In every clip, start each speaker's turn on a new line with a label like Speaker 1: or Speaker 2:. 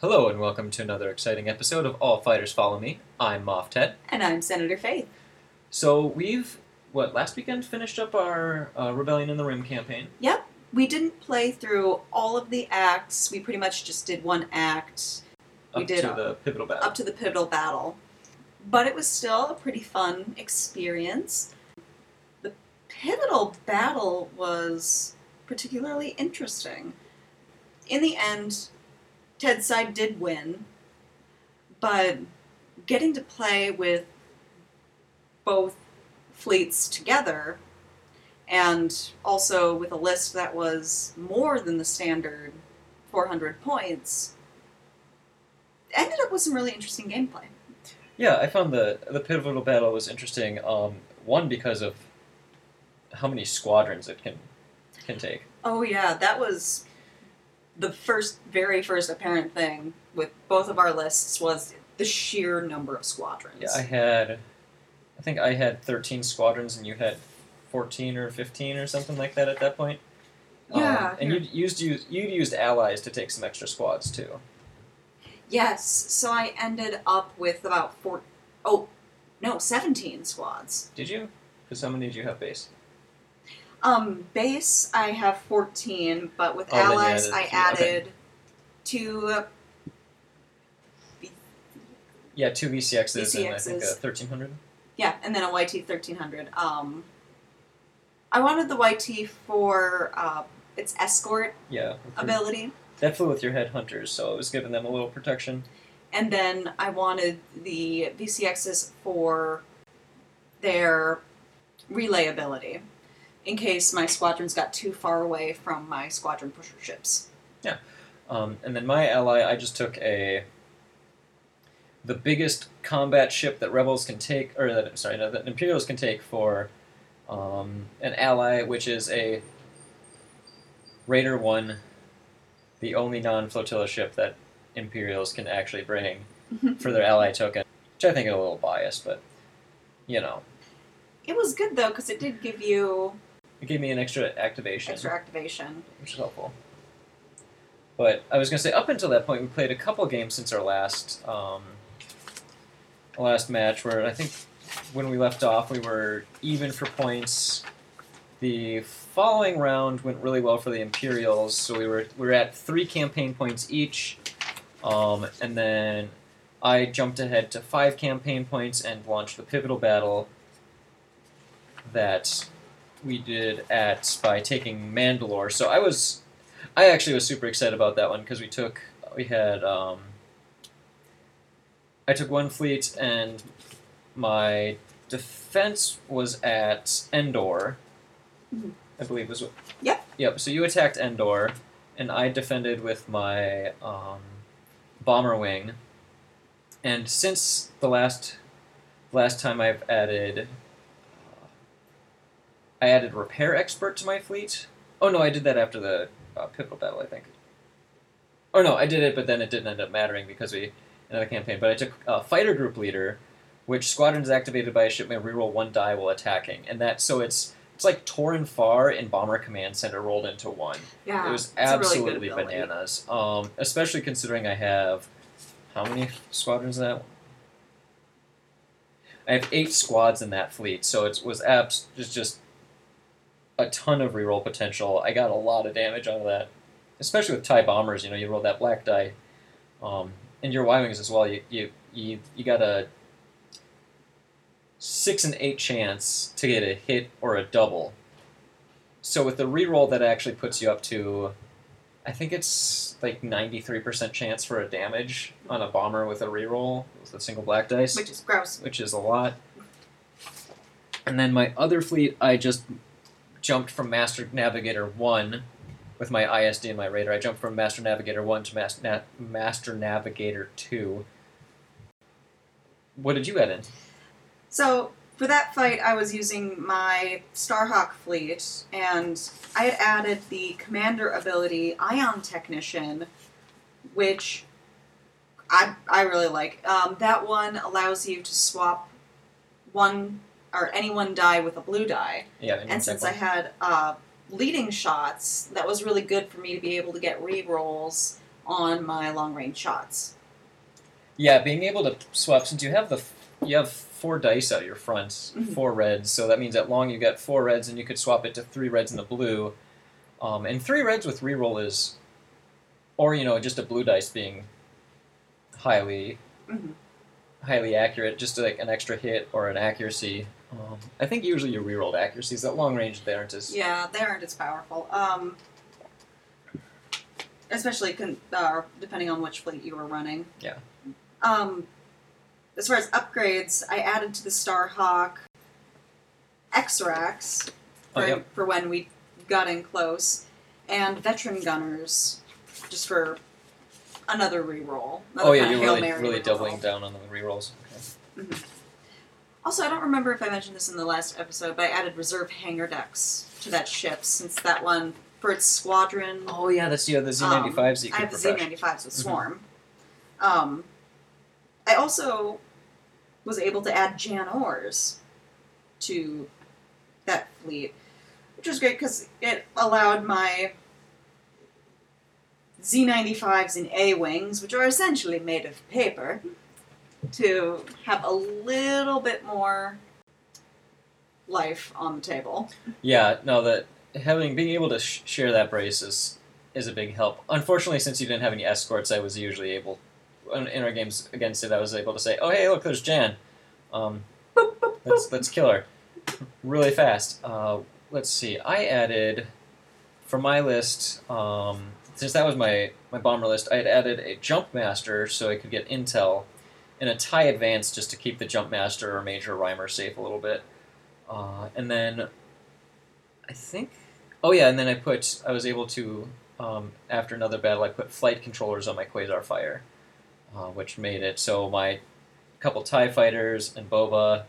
Speaker 1: Hello and welcome to another exciting episode of All Fighters Follow Me. I'm Moff Ted.
Speaker 2: And I'm Senator Faith.
Speaker 1: So we've what last weekend finished up our uh, Rebellion in the Rim campaign. Yep.
Speaker 2: We didn't play through all of the acts. We pretty much just did one act
Speaker 1: Up
Speaker 2: We did,
Speaker 1: to the pivotal battle.
Speaker 2: up to the pivotal battle. But it was still a pretty fun experience. The pivotal battle was particularly interesting. In the end, Ted's side did win, but getting to play with both fleets together and also with a list that was more than the standard 400 points ended up with some really interesting gameplay.
Speaker 1: yeah, I found the the pivotal battle was interesting. Um, one because of how many squadrons it can can take.
Speaker 2: Oh yeah, that was the first, very first apparent thing with both of our lists was the sheer number of squadrons.
Speaker 1: Yeah, I had, I think I had thirteen squadrons and you had fourteen or fifteen or something like that at that point. Um,
Speaker 2: Yeah,
Speaker 1: and
Speaker 2: you're-
Speaker 1: you used you you used allies to take some extra squads too.
Speaker 2: Yes, so I ended up with about four oh no, seventeen squads.
Speaker 1: Did you? Because how many did you have base?
Speaker 2: Um, base I have fourteen, but with
Speaker 1: Oh, then you
Speaker 2: allies
Speaker 1: added
Speaker 2: I
Speaker 1: a few, okay.
Speaker 2: added two. uh,
Speaker 1: Yeah, two VCXs, and I think uh,
Speaker 2: VCXs.
Speaker 1: thirteen hundred.
Speaker 2: Yeah, and then a YT thirteen hundred. Um, I wanted the YT for uh, its escort
Speaker 1: Yeah,
Speaker 2: ability,
Speaker 1: that flew with your headhunters, so it was giving them a little protection.
Speaker 2: and then I wanted the VCXs for their relay ability, in case my squadrons got too far away from my squadron pusher ships. Yeah.
Speaker 1: Um, and then my ally, I just took a the biggest combat ship that rebels can take, or that sorry, no, that Imperials can take for um, an ally, which is a Raider One, the only non-flotilla ship that Imperials can actually bring for their ally token. Which I think is a little biased, but you know,
Speaker 2: It was good though because it did give you
Speaker 1: it gave me an extra activation.
Speaker 2: extra activation.
Speaker 1: which is helpful. But I was gonna say, up until that point, we played a couple games since our last um, last match, where I think when we left off, we were even for points. The following round went really well for the Imperials, so we were we were at three campaign points each, um, and then I jumped ahead to five campaign points and launched the pivotal battle that we did at by taking Mandalore. So I was, I actually was super excited about that one because we took we had um, I took one fleet and my defense was at Endor.
Speaker 2: Mhm.
Speaker 1: I believe was What,
Speaker 2: Yep.
Speaker 1: Yep. So you attacked Endor, and I defended with my um, bomber wing. And since the last last time I've added I added repair expert to my fleet. Oh no, I did that after the uh, pivotal battle, I think. Oh no, I did it, but then it didn't end up mattering because we another campaign. But I took uh, fighter group leader, which squadron is activated by a ship may reroll one die while attacking, and that so it's it's like Toryn Farr in Bomber Command Center rolled into one.
Speaker 2: Yeah,
Speaker 1: it was
Speaker 2: it's a really
Speaker 1: absolutely bananas. Um, especially considering I have how many squadrons in that? I have eight squads in that fleet, so it was abs just just a ton of reroll potential. I got a lot of damage out of that, especially with tie bombers. You know, you roll that black die, um, and your Y wings as well. You you you you got a six and eight chance to get a hit or a double. So with the reroll, that actually puts you up to, I think it's like ninety three percent chance for a damage on a bomber with a reroll with a single black dice
Speaker 2: which is gross.
Speaker 1: which is a lot. And then my other fleet, I just jumped from Master Navigator 1 with my ISD and my Raider. I jumped from Master Navigator 1 to Mas- Na- Master Navigator 2. What did you add in?
Speaker 2: So for that fight, I was using my Starhawk fleet, and I had added the commander ability Ion Technician, which I I really like. Um, that one allows you to swap one or anyone die with a blue die.
Speaker 1: Yeah,
Speaker 2: And since I had uh, leading shots, that was really good for me to be able to get re rolls on my long range shots.
Speaker 1: Yeah, being able to swap since you have the you have four dice out of your front,
Speaker 2: Mhm.
Speaker 1: four reds, so that means at long you get four reds, and you could swap it to three reds and the blue, um, and three reds with reroll is, or you know just a blue dice being highly
Speaker 2: Mhm.
Speaker 1: highly accurate, just like an extra hit or an accuracy. Um, I think usually you rerolled accuracies. At long range, they aren't as
Speaker 2: Yeah, they aren't as powerful. Um, especially con- uh, depending on which fleet you were running.
Speaker 1: Yeah.
Speaker 2: Um, as far as upgrades, I added to the Starhawk X-Rax
Speaker 1: Oh,
Speaker 2: for,
Speaker 1: yep.
Speaker 2: for when we got in close, and Veteran Gunners just for another reroll. Another
Speaker 1: Oh yeah, you're
Speaker 2: Hail
Speaker 1: really
Speaker 2: Mary
Speaker 1: really
Speaker 2: reroll.
Speaker 1: doubling down on the rerolls. Okay.
Speaker 2: Also, I don't remember if I mentioned this in the last episode, but I added reserve hangar decks to that ship since that one for its squadron.
Speaker 1: Oh yeah, that's yeah the Z ninety fives that you
Speaker 2: Um, I have the
Speaker 1: refresh.
Speaker 2: Z95s with
Speaker 1: Mhm.
Speaker 2: Swarm. Um, I also was able to add Jan Ors to that fleet, which was great because it allowed my Z95s and A wings, which are essentially made of paper, to have a little bit more life on the table.
Speaker 1: Yeah, no, that having being able to sh- share that brace is is a big help. Unfortunately, since you didn't have any escorts, I was usually able in our games against it. I was able to say, "Oh, hey, look, there's Jan. Um, let's let's kill her really fast." Uh, let's see. I added for my list um, since that was my my bomber list. I had added a jump master so I could get intel, and a tie advance just to keep the jump master or major rhymer safe a little bit. Uh, and then I think, oh yeah, and then I put, I was able to, um, after another battle, I put flight controllers on my Quasar Fire, uh, which made it so my couple TIE fighters and Boba,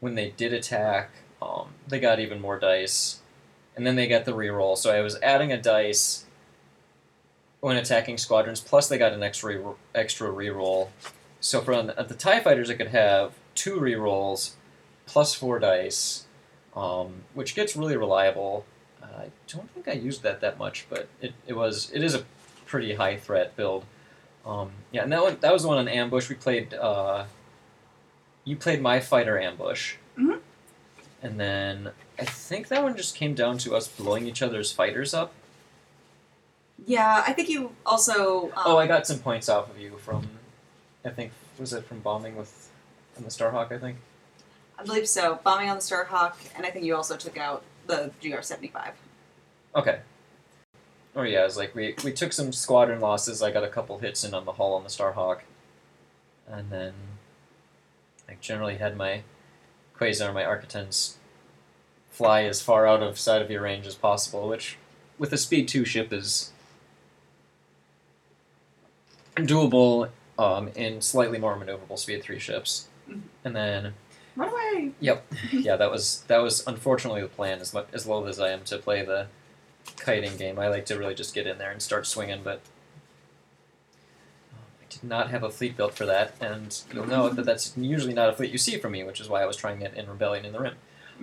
Speaker 1: when they did attack, um, they got even more dice. And then they got the reroll, so I was adding a dice when attacking squadrons, plus they got an extra, extra reroll. So for the, the TIE fighters, I could have two rerolls plus four dice, um, which gets really reliable. I don't think I used that that much, but it, it was it is a pretty high threat build. Um, yeah, and that one that was the one on ambush. We played. Uh, you played my fighter ambush,
Speaker 2: Mhm.
Speaker 1: and then I think that one just came down to us blowing each other's fighters up.
Speaker 2: Yeah, I think you also. Um,
Speaker 1: oh, I got some points off of you from. I think was it from bombing with, from the Starhawk. I think.
Speaker 2: I believe so. Bombing on the Starhawk, and I think you also took out the GR75.
Speaker 1: Okay. Oh yeah, it was like we, we took some squadron losses. I got a couple hits in on the hull on the Starhawk, and then I generally had my Quasar, my Architens, fly as far out of sight of your range as possible, which with a speed two ship is doable um, in slightly more maneuverable speed three ships.
Speaker 2: Mhm.
Speaker 1: And then
Speaker 2: Run away!
Speaker 1: Yep, yeah, that was that was unfortunately the plan. As much as loath as I am to play the kiting game, I like to really just get in there and start swinging. But um, I did not have a fleet built for that, and you'll know that that's usually not a fleet you see from me, which is why I was trying it in Rebellion in the Rim.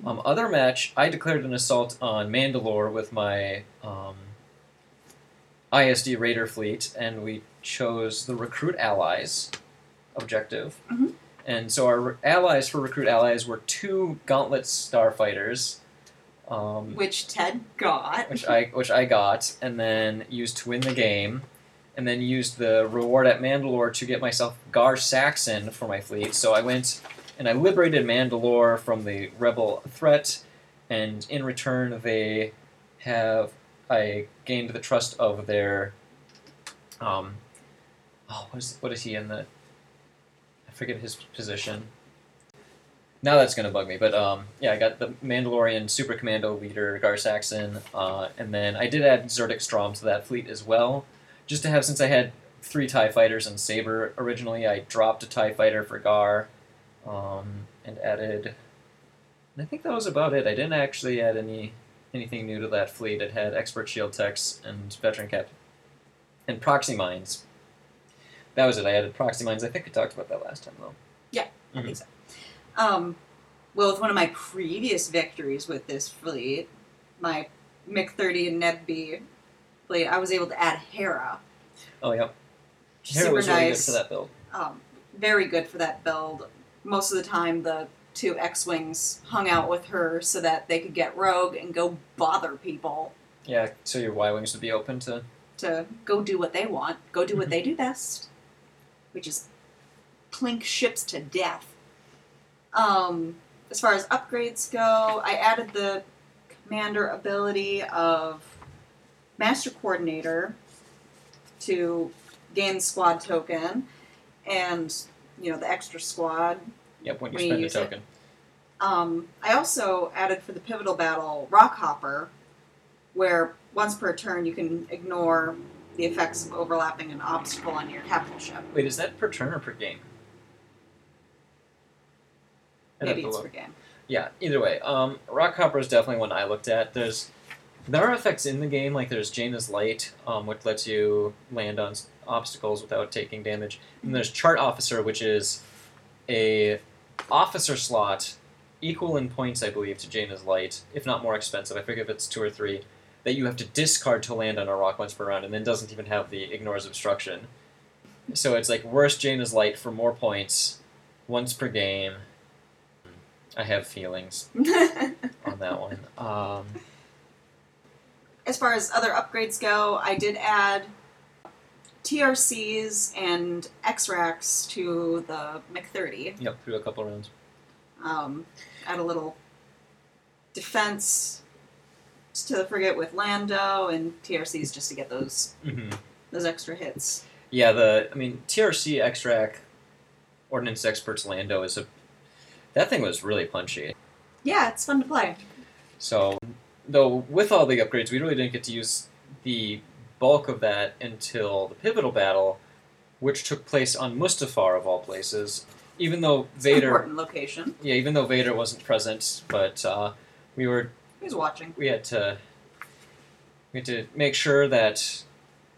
Speaker 1: Um, other match, I declared an assault on Mandalore with my um, ISD Raider fleet, and we chose the recruit allies objective.
Speaker 2: Mhm.
Speaker 1: And so our allies for recruit allies were two Gauntlet starfighters, um,
Speaker 2: Which Ted got.
Speaker 1: which I which I got, and then used to win the game, and then used the reward at Mandalore to get myself Gar Saxon for my fleet. So I went and I liberated Mandalore from the rebel threat, and in return they have I gained the trust of their um oh what is what is he in the I forget his position. Now that's gonna bug me, but um, yeah, I got the Mandalorian Super Commando leader Gar Saxon, uh, and then I did add Zertik Strom to that fleet as well, just to have since I had three Tie fighters and Saber originally, I dropped a Tie fighter for Gar, um, and added. I think that was about it. I didn't actually add any anything new to that fleet. It had expert shield techs and veteran cap, and proxy mines. That was it. I added proxy mines. I think we talked about that last time though.
Speaker 2: Yeah, I think so. Um, well, with one of my previous victories with this fleet, my MC30 and Neb B fleet, I was able to add Hera
Speaker 1: Oh yeah, Hera
Speaker 2: Super
Speaker 1: was really good
Speaker 2: nice.
Speaker 1: for that build.
Speaker 2: Um, very good for that build. Most of the time, the two X-wings hung out with her so that they could get rogue and go bother people
Speaker 1: Yeah, so your Y wings would be open to.
Speaker 2: to go do what they want, go do what they do best, which is plink ships to death. Um, as far as upgrades go, I added the commander ability of Master Coordinator to gain squad token, and you know the extra squad.
Speaker 1: Yep, when you
Speaker 2: When you
Speaker 1: spend a
Speaker 2: use
Speaker 1: token.
Speaker 2: Um, I also added for the pivotal battle Rock Hopper, where once per turn you can ignore the effects of overlapping an obstacle on your capital ship.
Speaker 1: Wait, is that per turn or per game? I'd
Speaker 2: Maybe it's per game.
Speaker 1: Yeah, either way. Um, Rock Hopper is definitely one I looked at. There's there are effects in the game, like there's Jaina's Light, um, which lets you land on obstacles without taking damage. And there's Chart Officer, which is a officer slot equal in points, I believe, to Jaina's Light, if not more expensive. I forget if it's two or three. That you have to discard to land on a rock once per round, and then doesn't even have the ignores obstruction. So it's like worse Jaina's Light for more points, once per game. I have feelings on that one. Um,
Speaker 2: as far as other upgrades go, I did add TRCs and X-Racks to the MC-30.
Speaker 1: yep, through a couple rounds.
Speaker 2: Um, add a little defense to the frigate with Lando and TRCs just to get those
Speaker 1: hmm
Speaker 2: those extra hits.
Speaker 1: Yeah, the I mean TRC extract Ordnance Experts Lando is a that thing was really punchy.
Speaker 2: Yeah, it's fun to play.
Speaker 1: So though with all the upgrades, we really didn't get to use the bulk of that until the pivotal battle, which took place on Mustafar of all places. Even though
Speaker 2: It's
Speaker 1: Vader,
Speaker 2: important location.
Speaker 1: yeah, even though Vader wasn't present, but uh, we were
Speaker 2: He was watching?
Speaker 1: we had to we had to make sure that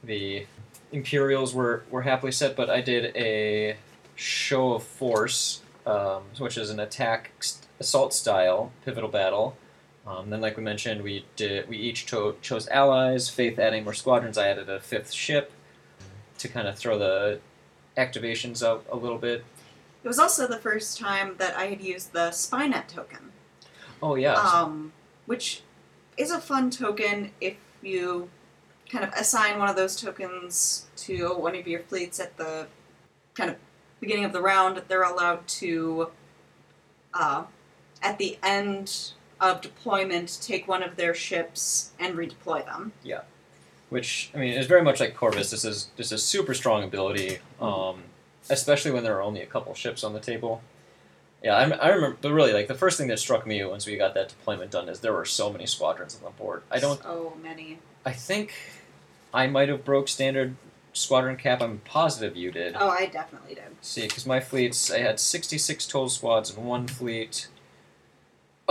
Speaker 1: the Imperials were, were happily set, but I did a show of force, um, which is an attack st- assault style pivotal battle. Um, then, like we mentioned, we did we each cho- chose allies. Faith adding more squadrons. I added a fifth ship to kind of throw the activations up a little bit.
Speaker 2: It was also the first time that I had used the Spynet token.
Speaker 1: Oh yeah,
Speaker 2: um, which is a fun token if you kind of assign one of those tokens to one of your fleets at the kind of beginning of the round. They're allowed to, uh, at the end of deployment, take one of their ships and redeploy them.
Speaker 1: Yeah, which I mean is very much like Corvus. This is this is super strong ability, um, especially when there are only a couple ships on the table. Yeah, I, I remember, but really, like the first thing that struck me once we got that deployment done is there were so many squadrons on the board. I don't.
Speaker 2: So many.
Speaker 1: I think I might have broke standard squadron cap. I'm positive you did.
Speaker 2: Oh, I definitely did.
Speaker 1: See, because my fleets, I had 66 total squads in one fleet.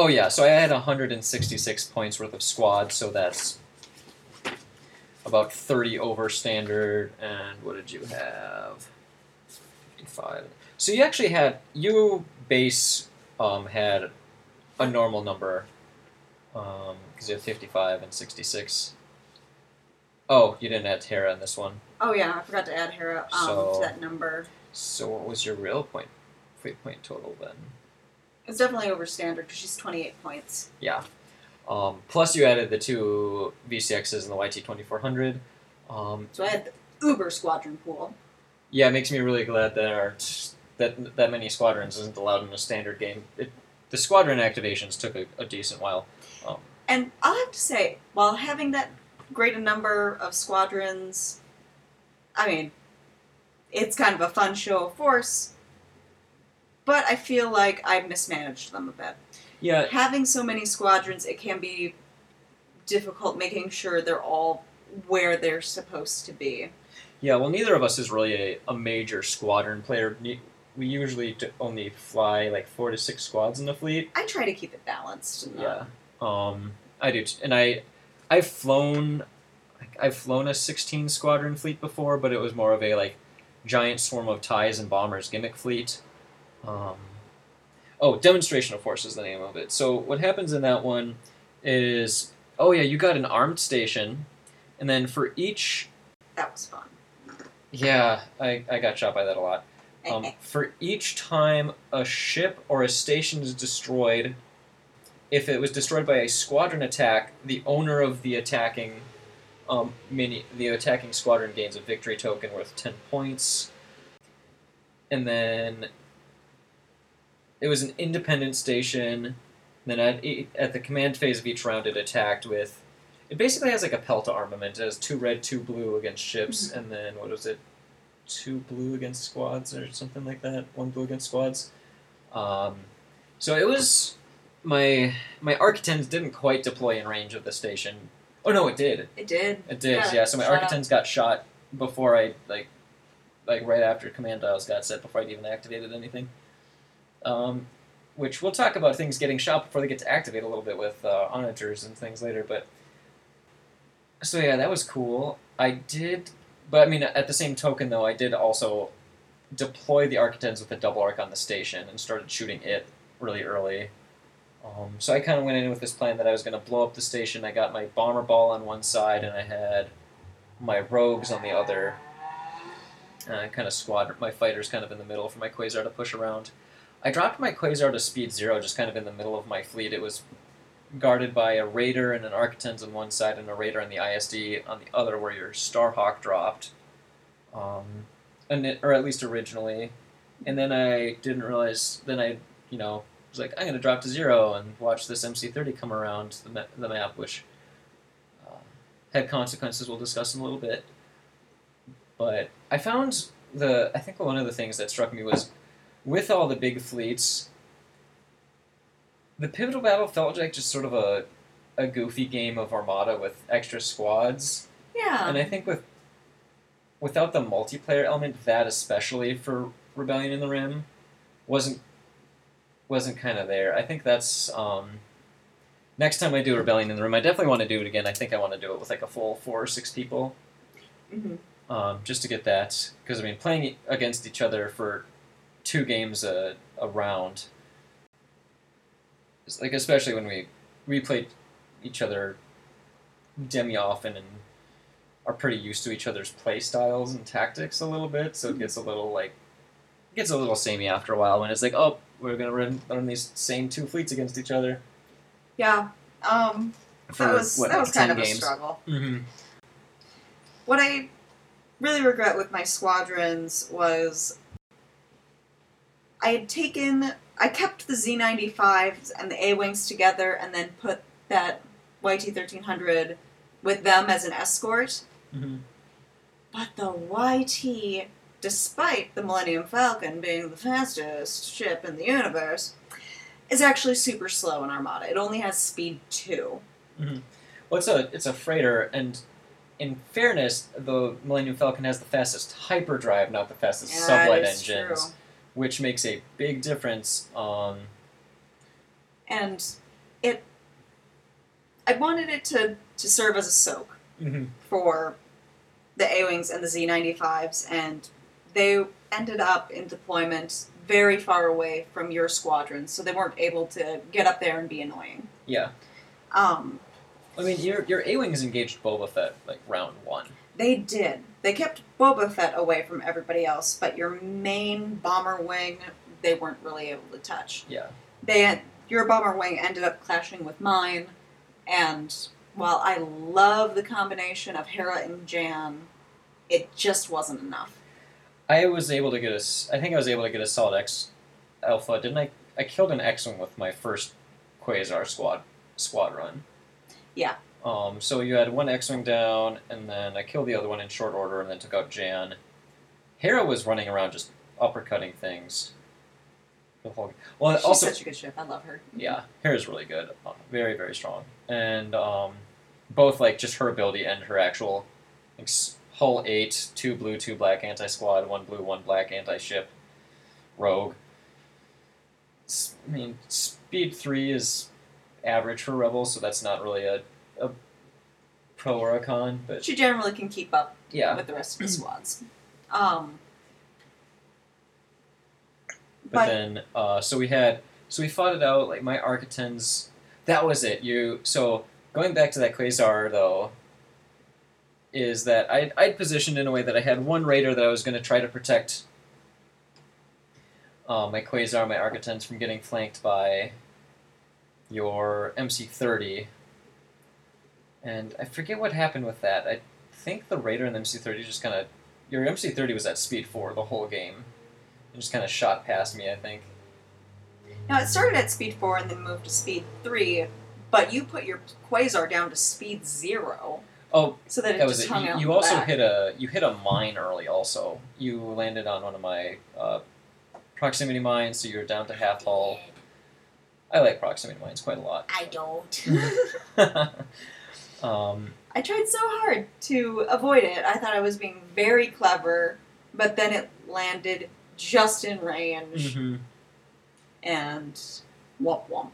Speaker 1: Oh yeah, so I had 166 points worth of squad, so that's about 30 over standard. And what did you have? 55. So you actually had you base um, had a normal number because you have 55 and 66. Oh, you didn't add Hera in this one.
Speaker 2: Oh yeah, I forgot to add Hera um,
Speaker 1: So-
Speaker 2: to that number.
Speaker 1: So what was your real point, point total then?
Speaker 2: It's definitely over standard because she's 28 points.
Speaker 1: Yeah. Um, plus you added the two VCXs and the YT twenty four hundred. Um,
Speaker 2: So I had the Uber Squadron pool.
Speaker 1: yeah, it makes me really glad that are that that many squadrons isn't allowed in a standard game. It, the squadron activations took a, a decent while.
Speaker 2: And I'll have to say, while having that great a number of squadrons, I mean, it's kind of a fun show of force, but I feel like I mismanaged them a bit.
Speaker 1: Yeah,
Speaker 2: Having so many squadrons, it can be difficult making sure they're all where they're supposed to be.
Speaker 1: yeah. Well, neither of us is really a, a major squadron player. We usually only fly like four to six squads in the fleet.
Speaker 2: I try to keep it balanced. and
Speaker 1: Yeah, um, I do, t- and I, I've flown, I've flown a sixteen squadron fleet before, but it was more of a like giant swarm of ties and bombers gimmick fleet. Um, oh, demonstration of force is the name of it. So what happens in that one is, oh yeah, you got an armed station, and then for each
Speaker 2: That was fun.
Speaker 1: Yeah, I, I got shot by that a lot. Um, for each time a ship or a station is destroyed, if it was destroyed by a squadron attack, the owner of the attacking um, mini the attacking squadron gains a victory token worth ten points. And then it was an independent station. Then at at the command phase of each round, it attacked with. It basically has like a Pelta armament. It has two red, two blue against ships, and then what was it? Two blue against squads or something like that. One blue against squads. Um, so it was my my Architens didn't quite deploy in range of the station. Oh no, it did.
Speaker 2: it did.
Speaker 1: It did. Yeah.
Speaker 2: Yeah,
Speaker 1: so my
Speaker 2: up.
Speaker 1: Architens got shot before I like, like right after command dials got set before I'd even activated anything. Um, which we'll talk about things getting shot before they get to activate a little bit with uh, Onagers and things later. But so yeah, that was cool. I did, but I mean, at the same token though, I did also deploy the Architens with a double arc on the station and started shooting it really early. Um, so I kind of went in with this plan that I was going to blow up the station. I got my bomber ball on one side, and I had my rogues on the other. And I kind of squad my fighters kind of in the middle for my quasar to push around. I dropped my quasar to speed zero, just kind of in the middle of my fleet. It was guarded by a raider and an architens on one side, and a raider and the ISD on the other, where your Starhawk dropped, um, and or at least originally. And then I didn't realize. Then I, you know, was like, I'm going to drop to zero and watch this MC30 come around the, ma- the map, which uh, had consequences we'll discuss in a little bit. But I found the, I think one of the things that struck me was with all the big fleets, the pivotal battle felt like just sort of a, a goofy game of Armada with extra squads.
Speaker 2: Yeah.
Speaker 1: And I think with without the multiplayer element, that especially for Rebellion in the Rim, wasn't wasn't kind of there. I think that's um, next time I do Rebellion in the Rim, I definitely want to do it again. I think I want to do it with like a full four or six people,
Speaker 2: hmm
Speaker 1: um, just to get that. Because I mean, playing against each other for two games a, a round, it's like especially when we we played each other demi often and are pretty used to each other's play styles and tactics a little bit, so it gets a little like it gets a little samey after a while when it's like, oh, we're gonna run, run these same two fleets against each other
Speaker 2: Yeah. Um,
Speaker 1: for
Speaker 2: that was
Speaker 1: what,
Speaker 2: that
Speaker 1: like
Speaker 2: was kind
Speaker 1: 10
Speaker 2: of a
Speaker 1: games.
Speaker 2: struggle.
Speaker 1: Mm-hmm.
Speaker 2: What I really regret with my squadrons was I had taken I kept the Z95s and the A wings together and then put that YT thirteen hundred with them as an escort.
Speaker 1: Mm-hmm.
Speaker 2: But the YT, despite the Millennium Falcon being the fastest ship in the universe, is actually super slow in Armada. It only has speed two.
Speaker 1: Well, it's a it's a freighter, and in fairness, the Millennium Falcon has the fastest hyperdrive, not the fastest
Speaker 2: that
Speaker 1: sublight engines,
Speaker 2: true.
Speaker 1: Which makes a big difference. Um,
Speaker 2: And it I wanted it to, to serve as a soak for the A Wings and the Z ninety fives and they ended up in deployment very far away from your squadron, so they weren't able to get up there and be annoying.
Speaker 1: Yeah,
Speaker 2: Um,
Speaker 1: I mean your your A wings engaged Boba Fett like round one.
Speaker 2: They did. They kept Boba Fett away from everybody else, but your main bomber wing, they weren't really able to touch.
Speaker 1: Yeah.
Speaker 2: They your bomber wing ended up clashing with mine, and while I love the combination of Hera and Jan, it just wasn't enough.
Speaker 1: I was able to get a. I think I was able to get a solid X alpha, didn't I? I killed an X wing with my first Quasar squad squad run.
Speaker 2: Yeah.
Speaker 1: Um. So you had one X wing down, and then I killed the other one in short order, and then took out Jan. Hera was running around just uppercutting things. The whole. Well,
Speaker 2: She's
Speaker 1: also
Speaker 2: such a good ship. I love her.
Speaker 1: yeah, Hera's really good, uh, very very strong, and um, both like just her ability and her actual like, hull eight, two blue, two black anti squad, one blue, one black anti ship, rogue. S- I mean, speed three is average for rebels, so that's not really a, a pro or a con, but
Speaker 2: She generally can keep up
Speaker 1: yeah.
Speaker 2: with the rest of the squads. Um,
Speaker 1: But,
Speaker 2: but
Speaker 1: then, uh, so we had, so we fought it out. Like my Architens, that was it. You so going back to that Quasar though. is that I'd, I'd positioned in a way that I had one raider that I was going to try to protect uh, my Quasar, my Architens from getting flanked by your MC30. And I forget what happened with that. I think the Raider and the MC30 just kind of. Your MC30 was at speed 4 the whole game. It just kind of shot past me, I think.
Speaker 2: Now it started at speed four and then moved to speed three, but you put your quasar down to speed 0.
Speaker 1: Oh,
Speaker 2: so that it
Speaker 1: that was
Speaker 2: just
Speaker 1: it.
Speaker 2: hung
Speaker 1: You,
Speaker 2: out.
Speaker 1: you also
Speaker 2: back.
Speaker 1: hit a you hit a mine early. Also, you landed on one of my uh, proximity mines, so you're down to half hull. I like proximity mines quite a lot.
Speaker 3: I don't.
Speaker 1: um,
Speaker 2: I tried so hard to avoid it. I thought I was being very clever, but then it landed just in range
Speaker 1: mhm.
Speaker 2: and womp womp.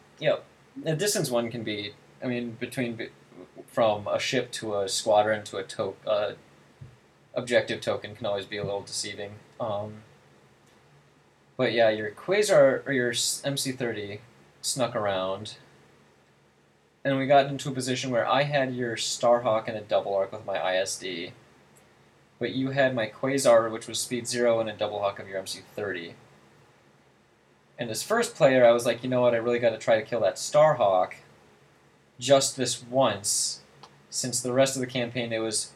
Speaker 1: The distance one can be, I mean, between from a ship to a squadron to a to- uh, objective token can always be a little deceiving. Um, but yeah, your Quasar or your MC30 snuck around, and we got into a position where I had your Starhawk and a double arc with my ISD, but you had my Quasar, which was speed zero, and a double arc of your MC30. And as first player, I was like, you know what, I really got to try to kill that Starhawk just this once, since the rest of the campaign it was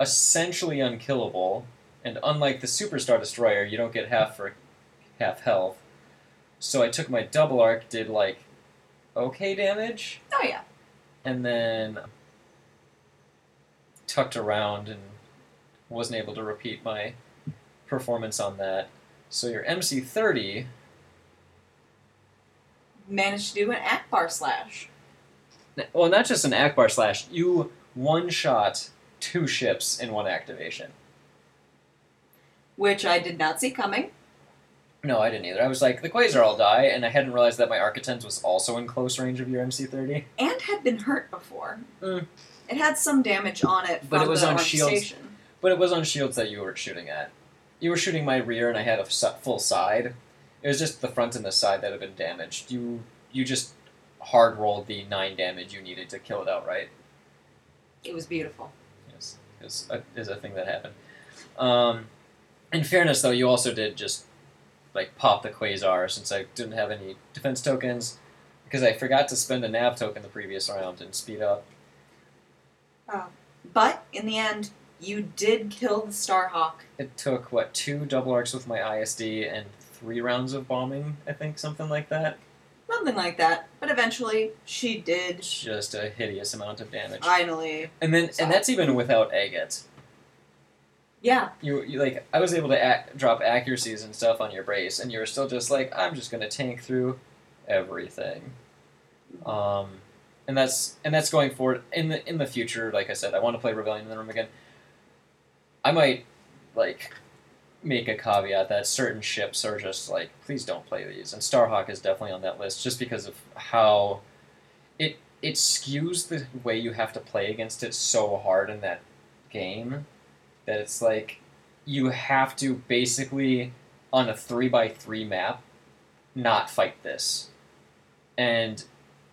Speaker 1: essentially unkillable, and unlike the Superstar Destroyer, you don't get half for half health. So I took my double arc, did like okay damage,
Speaker 2: Oh yeah.
Speaker 1: and then tucked around and wasn't able to repeat my performance on that. So your MC30
Speaker 2: Managed to do an Ackbar slash.
Speaker 1: Well, not just an Ackbar slash. You one shot two ships in one activation.
Speaker 2: Which I did not see coming.
Speaker 1: No, I didn't either. I was like, the Quasar will die, and I hadn't realized that my Architens was also in close range of your MC30.
Speaker 2: And had been hurt before.
Speaker 1: Mm.
Speaker 2: It had some damage on it
Speaker 1: But it was on shields.
Speaker 2: station.
Speaker 1: But it was on shields that you were shooting at. You were shooting my rear, and I had a full side. It was just the front and the side that had been damaged. You you just hard rolled the nine damage you needed to kill it outright.
Speaker 2: It was beautiful.
Speaker 1: Yes, is a, is a thing that happened. Um, in fairness, though, you also did just like pop the quasar since I didn't have any defense tokens because I forgot to spend a nav token the previous round and speed up. Oh.
Speaker 2: But in the end, you did kill the Starhawk.
Speaker 1: It took what two double arcs with my ISD and three rounds of bombing, I think, something like that.
Speaker 2: Something like that. But eventually, she did
Speaker 1: Just a hideous amount of damage.
Speaker 2: finally.
Speaker 1: And then, and that's even without Agate.
Speaker 2: Yeah,
Speaker 1: You, you like, I was able to drop accuracies and stuff on your brace, and you were still just like, I'm just gonna tank through everything. Um, and that's and that's going forward in the in the future. Like I said, I want to play Rebellion in the Rim again. I might like make a caveat that certain ships are just like, please don't play these, and Starhawk is definitely on that list just because of how it it skews the way you have to play against it so hard in that game that it's like you have to basically on a three by three map not fight this. And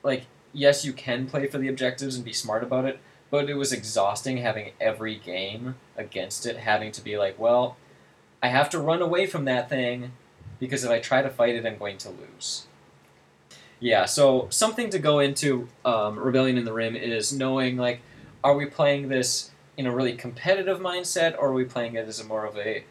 Speaker 1: like yes you can play for the objectives and be smart about it but it was exhausting having every game against it having to be like well i have to run away from that thing because if i try to fight it i'm going to lose. Yeah so something to go into um, rebellion in the rim is knowing like are we playing this in a really competitive mindset or are we playing it as a more of a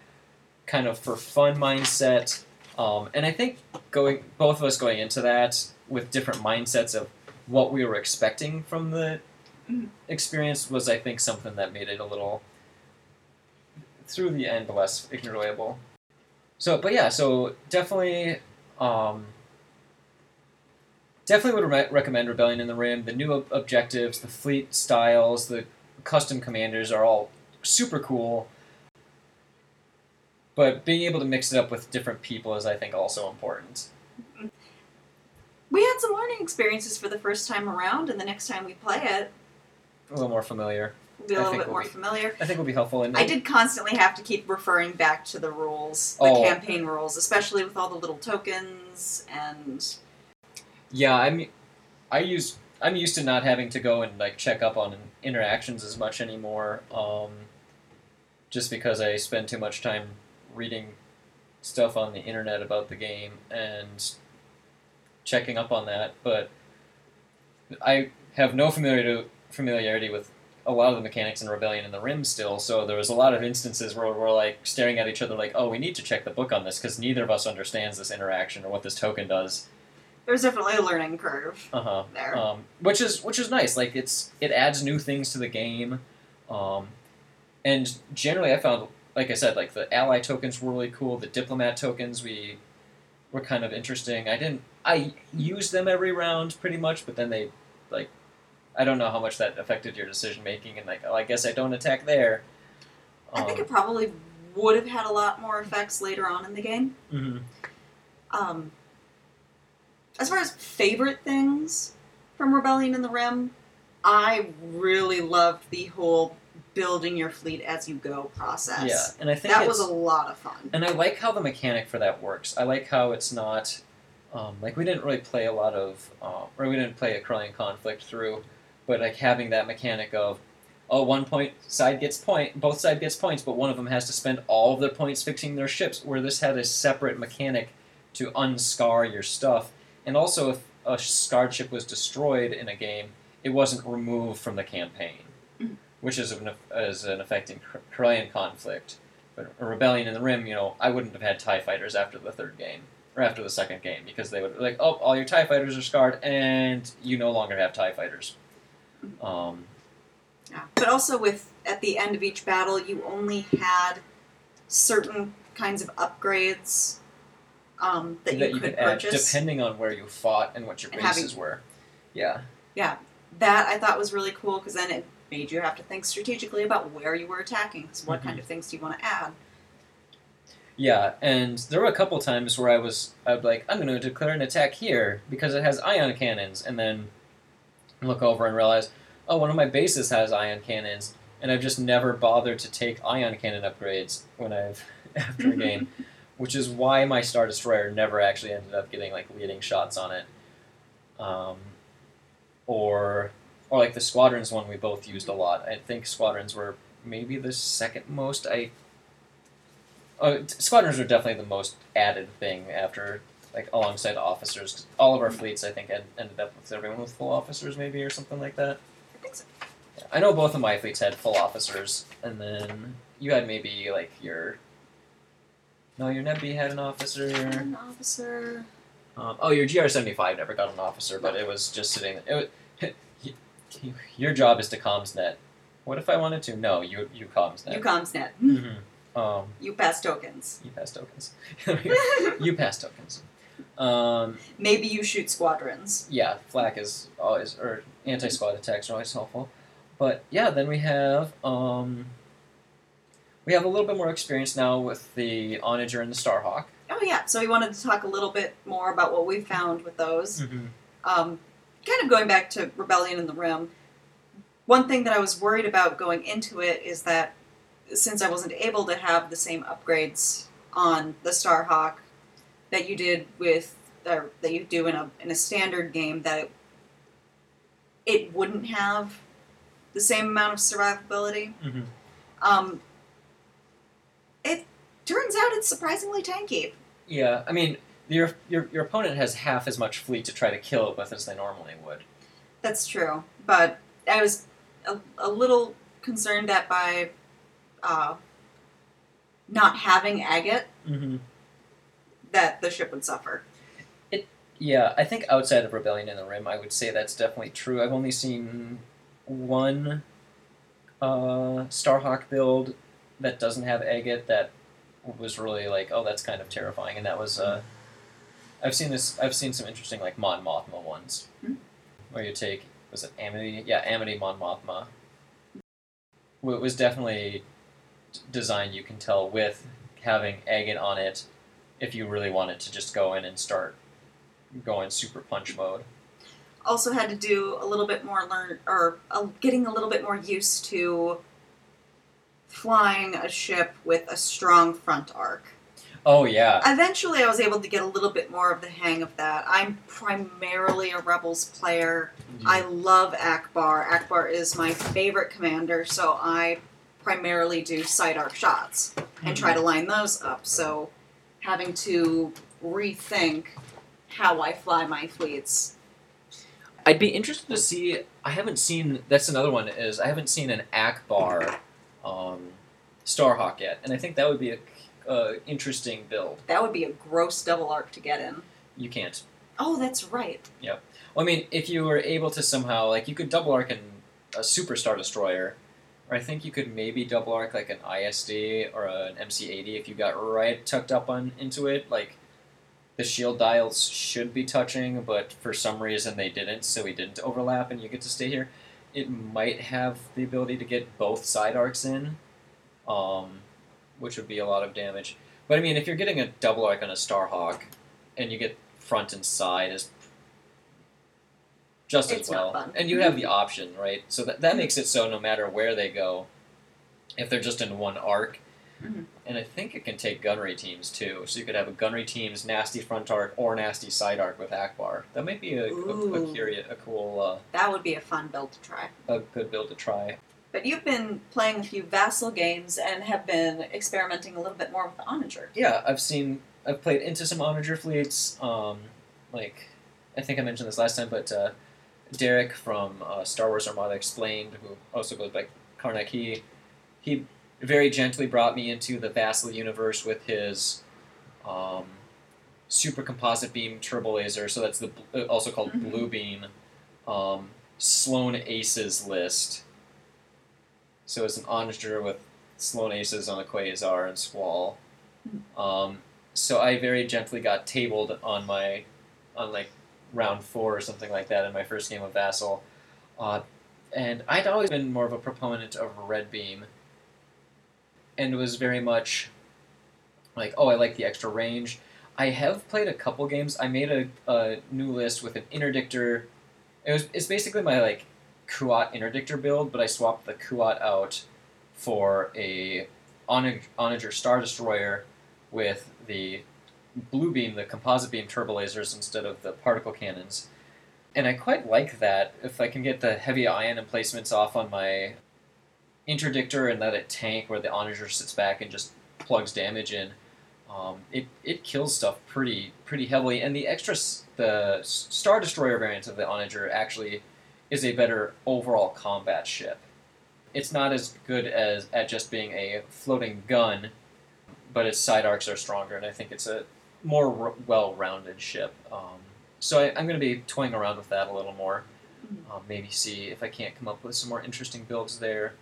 Speaker 1: kind of for fun mindset? Um, and i think going both of us going into that with different mindsets of what we were expecting from the
Speaker 2: Mhm.
Speaker 1: experience was i think something that made it a little through the end less enjoyable so but yeah so definitely um, definitely would re- recommend rebellion in the rim. The new ob- objectives the fleet styles the custom commanders are all super cool but being able to mix it up with different people is i think also important
Speaker 2: we had some learning experiences for the first time around, and the next time we play it,
Speaker 1: a little more familiar
Speaker 2: we'll be a
Speaker 1: I
Speaker 2: little
Speaker 1: think
Speaker 2: bit
Speaker 1: we'll
Speaker 2: more
Speaker 1: be-
Speaker 2: familiar.
Speaker 1: i think will be helpful and
Speaker 2: I did constantly have to keep referring back to the rules, the
Speaker 1: Oh.
Speaker 2: campaign rules, especially with all the little tokens and
Speaker 1: yeah i mean i use I'm used to not having to go and like check up on interactions as much anymore. Um, just because I spend too much time reading stuff on the internet about the game and checking up on that. But I have no familiarity familiarity with a lot of the mechanics in Rebellion in the Rim still. So there was a lot of instances where we're like staring at each other, like, "Oh, we need to check the book on this because neither of us understands this interaction or what this token does."
Speaker 2: There's definitely a learning curve
Speaker 1: Uh huh.
Speaker 2: there.
Speaker 1: Um, which is which is nice. Like it's it adds new things to the game, um, and generally I found, like I said, like the ally tokens were really cool. The diplomat tokens we were kind of interesting. I didn't I used them every round pretty much, but then they like I don't know how much that affected your decision making. And like oh I guess I don't attack there.
Speaker 2: I think
Speaker 1: Um,
Speaker 2: it probably would have had a lot more effects later on in the game.
Speaker 1: mhm.
Speaker 2: Um, as far as favorite things from Rebellion in the Rim, I really loved the whole building your fleet as you go process.
Speaker 1: Yeah, and I think
Speaker 2: that was a lot of fun.
Speaker 1: And I like how the mechanic for that works. I like how it's not um, like we didn't really play a lot of, uh, or we didn't play a Corellian conflict through, but like having that mechanic of, oh, one point side gets point, both side gets points, but one of them has to spend all of their points fixing their ships. Where this had a separate mechanic to unscar your stuff, and also if a scarred ship was destroyed in a game, it wasn't removed from the campaign,
Speaker 2: Mhm.
Speaker 1: which is an, is an effect in Cor- Corellian conflict. But a rebellion in the rim, you know, I wouldn't have had Tie fighters after the third game or after the second game because they would be like, oh, all your Tie fighters are scarred, and you no longer have Tie fighters. Um,
Speaker 2: Yeah. But also with at the end of each battle, you only had certain kinds of upgrades um, that, you could
Speaker 1: add
Speaker 2: purchase.
Speaker 1: depending on where you fought and what your
Speaker 2: And having-
Speaker 1: bases were. Yeah, Yeah,
Speaker 2: that I thought was really cool because then it made you have to think strategically about where you were attacking. 'cause what
Speaker 1: Mhm.
Speaker 2: kind of things do you want to add?
Speaker 1: yeah, and there were a couple times where I was, I would like, I'm going to declare an attack here because it has ion cannons, and then look over and realize, oh, one of my bases has ion cannons, and I've just never bothered to take ion cannon upgrades when I've after a game, which is why my Star Destroyer never actually ended up getting like leading shots on it, um, or or like the squadrons one we both used a lot. I think squadrons were maybe the second most. I uh, squadrons were definitely the most added thing after like alongside officers. 'cause all of our fleets I think had, ended up with everyone with full officers maybe or something like that.
Speaker 2: I think so.
Speaker 1: I know both of my fleets had full officers, and then you had maybe like your. No, your Nebby had an officer.
Speaker 2: An officer.
Speaker 1: Um, oh, your GR seventy five never got an officer, but it was just sitting. It was, your job is to comms net. What if I wanted to? No, you you comms net.
Speaker 2: UComsnet.
Speaker 1: Mhm. Um,
Speaker 2: You pass tokens.
Speaker 1: you pass tokens. you pass tokens. Um,
Speaker 2: Maybe you shoot squadrons.
Speaker 1: yeah, flak is always or anti squad attacks are always helpful. But yeah, then we have um, we have a little bit more experience now with the Onager and the Starhawk.
Speaker 2: Oh yeah, so we wanted to talk a little bit more about what we found with those.
Speaker 1: Mm-hmm.
Speaker 2: Um, kind of going back to Rebellion in the Rim, one thing that I was worried about going into it is that since I wasn't able to have the same upgrades on the Starhawk that you did with or that you do in a in a standard game, that it, it wouldn't have the same amount of survivability.
Speaker 1: Mm-hmm.
Speaker 2: Um, it turns out it's surprisingly tanky.
Speaker 1: Yeah, I mean your, your your opponent has half as much fleet to try to kill it with as they normally would.
Speaker 2: That's true, but I was a, a little concerned that by uh, not having agate,
Speaker 1: Mm-hmm.
Speaker 2: that the ship would suffer.
Speaker 1: It Yeah, I think outside of Rebellion in the Rim, I would say that's definitely true. I've only seen one uh, Starhawk build that doesn't have agate that was really like, oh, that's kind of terrifying, and that was. Uh, I've seen this. I've seen some interesting like Mon Mothma ones,
Speaker 2: Hmm.
Speaker 1: where you take was it Amity? Yeah, Amity Mon Mothma. Well, It was definitely designed. You can tell with having agate on it, if you really wanted to just go in and start going super punch mode.
Speaker 2: Also, had to do a little bit more learn or uh, getting a little bit more used to flying a ship with a strong front arc.
Speaker 1: Oh yeah.
Speaker 2: Eventually, I was able to get a little bit more of the hang of that. I'm primarily a Rebels player. Mm-hmm. I love Ackbar. Ackbar is my favorite commander, so I primarily do side arc shots and try to mm-hmm. line those up. So having to rethink how I fly my fleets.
Speaker 1: I'd be interested to see. I haven't seen. That's another one. Is I haven't seen an Ackbar um, Starhawk yet, and I think that would be a uh, interesting build.
Speaker 2: That would be a gross double arc to get in.
Speaker 1: You can't.
Speaker 2: Oh, that's right.
Speaker 1: Well, I mean, if you were able to somehow, like, you could double arc in a Super Star Destroyer, or I think you could maybe double arc like an ISD or an MC80 if you got right tucked up on into it. Like, the shield dials should be touching, but for some reason they didn't, so we didn't overlap, and you get to stay here. It might have the ability to get both side arcs in, um, which would be a lot of damage. But I mean, if you're getting a double arc on a Starhawk, and you get front and side, is just
Speaker 2: It's
Speaker 1: as well. And you have the option, right? So that, that makes it so no matter where they go, if they're just in one arc,
Speaker 2: Mhm.
Speaker 1: and I think it can take gunnery teams too. So you could have a gunnery team's nasty front arc or nasty side arc with Ackbar. That might be a, a, a, curious, a cool, uh,
Speaker 2: That would be a fun build to try.
Speaker 1: a good build to try.
Speaker 2: But you've been playing a few Vassal games and have been experimenting a little bit more with the Onager.
Speaker 1: Yeah, I've seen, I've played into some Onager fleets. Um, like, I think I mentioned this last time, but uh, Derek from uh, Star Wars Armada Explained, who also goes by Karnak, he, he very gently brought me into the Vassal universe with his um, super composite beam turbo laser. So that's the uh, also called
Speaker 2: Mhm.
Speaker 1: blue beam. Um, Sloane Aces list. So it's an onager with Sloane Aces on a Quasar and Squall. Um, so I very gently got tabled on my, on like round four or something like that in my first game of Vassal. Uh, and I'd always been more of a proponent of Red Beam, and was very much like, oh, I like the extra range. I have played a couple games. I made a, a new list with an interdictor. It was it's basically my like Kuat interdictor build, but I swapped the Kuat out for a Onager Star Destroyer with the blue beam, the composite beam turbo lasers instead of the particle cannons. And I quite like that if I can get the heavy ion emplacements off on my interdictor and let it tank where the Onager sits back and just plugs damage in. Um, it, it kills stuff pretty pretty heavily, and the extra the Star Destroyer variant of the Onager actually is a better overall combat ship. It's not as good as at just being a floating gun, but its side arcs are stronger, and I think it's a more r- well-rounded ship. Um, so I, I'm going to be toying around with that a little more. Um, maybe see if I can't come up with some more interesting builds there.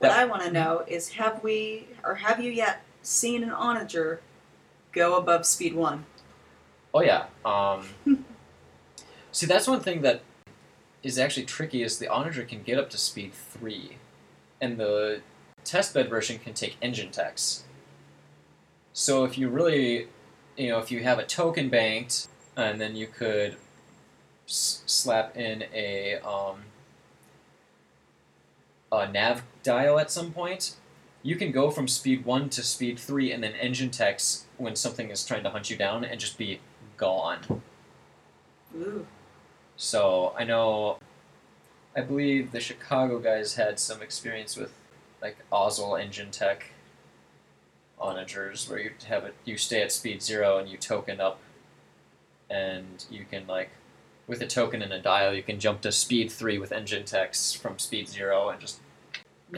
Speaker 2: What I want to know is have we, or have you yet seen an Onager go above speed one?
Speaker 1: Oh yeah. Um, see, that's one thing that is actually tricky. Is the Onager can get up to speed three, and the testbed version can take engine techs. So if you really, you know, if you have a token banked, and then you could s- slap in a um, a nav dial at some point, you can go from speed one to speed three, and then engine techs when something is trying to hunt you down, and just be gone.
Speaker 2: Ooh.
Speaker 1: So I know, I believe the Chicago guys had some experience with like Ozzel engine tech onagers, where you have it, you stay at speed zero and you token up, and you can like, with a token and a dial, you can jump to speed three with engine techs from speed zero and just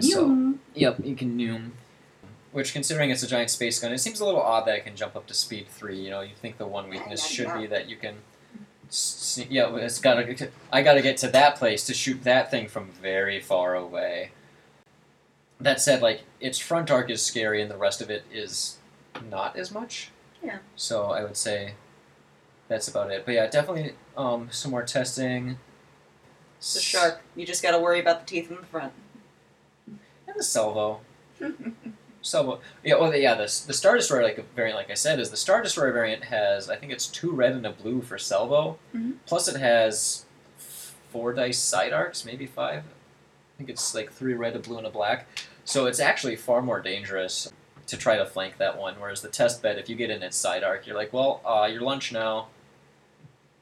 Speaker 1: so. Yep, you can noom. Which, considering it's a giant space gun, it seems a little odd that it can jump up to speed three. You know, you think the one weakness should be that you can. s- Yeah, it's gotta. I gotta get to that place to shoot that thing from very far away. That said, like its front arc is scary, and the rest of it is not as much.
Speaker 2: Yeah.
Speaker 1: So I would say that's about it. But yeah, definitely um, some more testing.
Speaker 2: It's a shark. You just got to worry about the teeth in the front.
Speaker 1: And the salvo. Salvo. Yeah, well, yeah, the, the Star Destroyer like variant, like I said, is the Star Destroyer variant has, I think it's two red and a blue for salvo.
Speaker 2: Mhm.
Speaker 1: Plus it has four dice side arcs, maybe five. I think it's like three red, a blue, and a black. So it's actually far more dangerous. to try to flank that one. Whereas the test bed, if you get in its side arc, you're like, well, uh, your lunch now.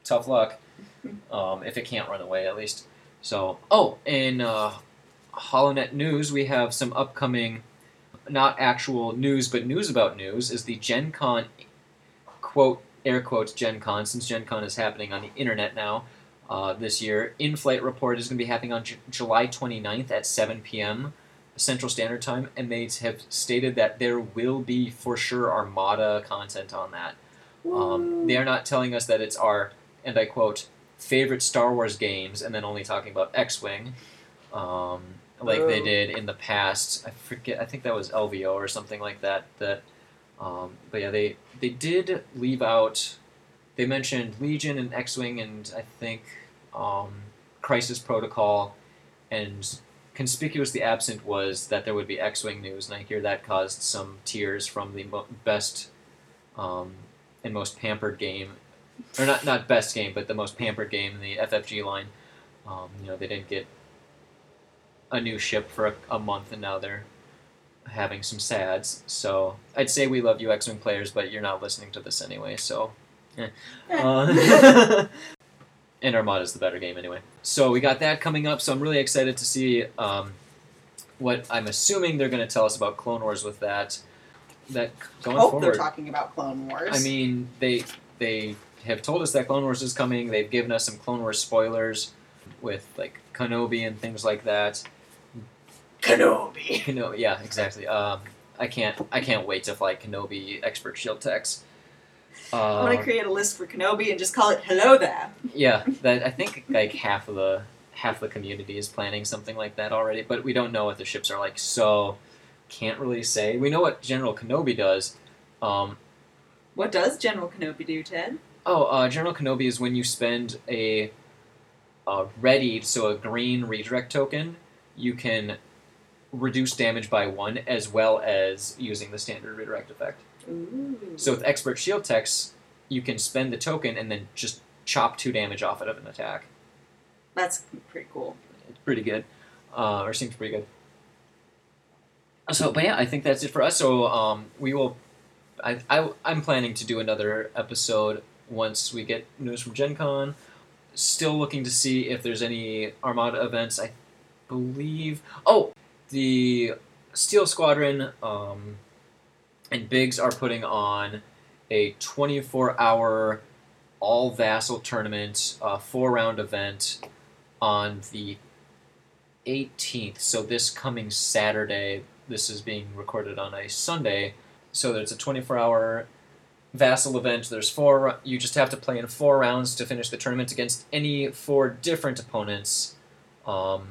Speaker 1: Tough luck. Um, if it can't run away, at least. So, oh, in uh, HoloNet news, we have some upcoming, not actual news, but news about news. Is the Gen Con, quote air quotes Gen Con, since Gen Con is happening on the internet now. Uh, this year, in-flight report is going to be happening on J- July 29th at 7 p.m. Central Standard Time, and they have stated that there will be for sure Armada content on that. Um, they are not telling us that it's our, and I quote, favorite Star Wars games, and then only talking about X-wing, um, like they
Speaker 2: Oh.
Speaker 1: did in the past. I forget. I think that was LVO or something like that. That, um, but yeah, they they did leave out. They mentioned Legion and X-wing, and I think um, Crisis Protocol, and conspicuously absent was that there would be X-wing news, and I hear that caused some tears from the mo- best um, and most pampered game, or not not best game, but the most pampered game in the FFG line. Um, you know, they didn't get a new ship for a, a month, and now they're having some sads. So I'd say we love you X-wing players, but you're not listening to this anyway. So. eh. Uh, and Armada's the better game anyway. So we got that coming up. So I'm really excited to see um, what I'm assuming they're going to tell us about Clone Wars with that. That going
Speaker 2: Hope
Speaker 1: forward.
Speaker 2: they're talking about Clone Wars.
Speaker 1: I mean, they they have told us that Clone Wars is coming. They've given us some Clone Wars spoilers with like Kenobi and things like that.
Speaker 2: Kenobi.
Speaker 1: Kenobi, yeah, exactly. Um, I can't I can't wait to fly Kenobi expert shield techs.
Speaker 2: I'm
Speaker 1: Uh,
Speaker 2: gonna create a list for Kenobi and just call it "Hello there."
Speaker 1: yeah, that I think like half of the half the community is planning something like that already, but we don't know what the ships are like, so can't really say. We know what General Kenobi does. Um,
Speaker 2: What does General Kenobi do, Ted?
Speaker 1: Oh, uh, General Kenobi is when you spend a, readied, so a green redirect token, you can reduce damage by one as well as using the standard redirect effect.
Speaker 2: Ooh.
Speaker 1: So with expert shield techs, you can spend the token and then just chop two damage off it of an attack.
Speaker 2: that's pretty cool.
Speaker 1: It's pretty good, uh, or seems pretty good. So, but yeah, I think that's it for us. So, um, we will. I, I I'm planning to do another episode once we get news from Gen Con. Still looking to see if there's any Armada events. I believe. Oh, the Steel Squadron um, and Biggs are putting on a 24 hour all vassal tournament, uh, four round event on the 18th. So this coming Saturday, this is being recorded on a Sunday. So there's a 24 hour vassal event. There's four. You just have to play in four rounds to finish the tournament against any four different opponents, um,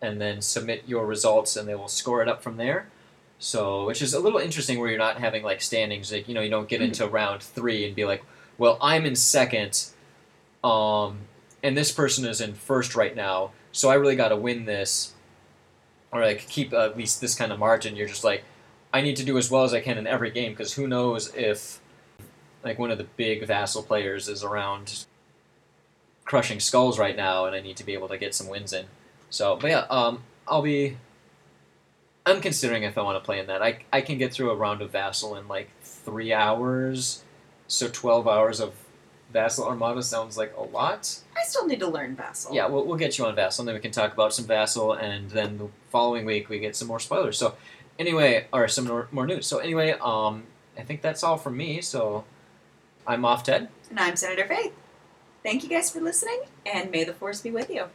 Speaker 1: and then submit your results, and they will score it up from there. So, which is a little interesting, where you're not having like standings. Like you know, you don't get into round three and be like, "Well, I'm in second, um, and this person is in first right now, so I really got to win this, or like keep at least this kind of margin." You're just like, I need to do as well as I can in every game because who knows if like one of the big vassal players is around crushing skulls right now, and I need to be able to get some wins in. So, but yeah, um, I'll be. I'm considering if I want to play in that. I I can get through a round of vassal in like three hours, so twelve hours of vassal armada sounds like a lot.
Speaker 2: I still need to learn Vassal.
Speaker 1: Yeah, we'll, we'll get you on Vassal, and then we can talk about some Vassal, and then the following week we get some more spoilers. So, anyway, or some more, more news. So, anyway, um, I think that's all from me. So, I'm Moff Ted.
Speaker 2: And I'm Senator Faith. Thank you guys for listening, and may the force be with you.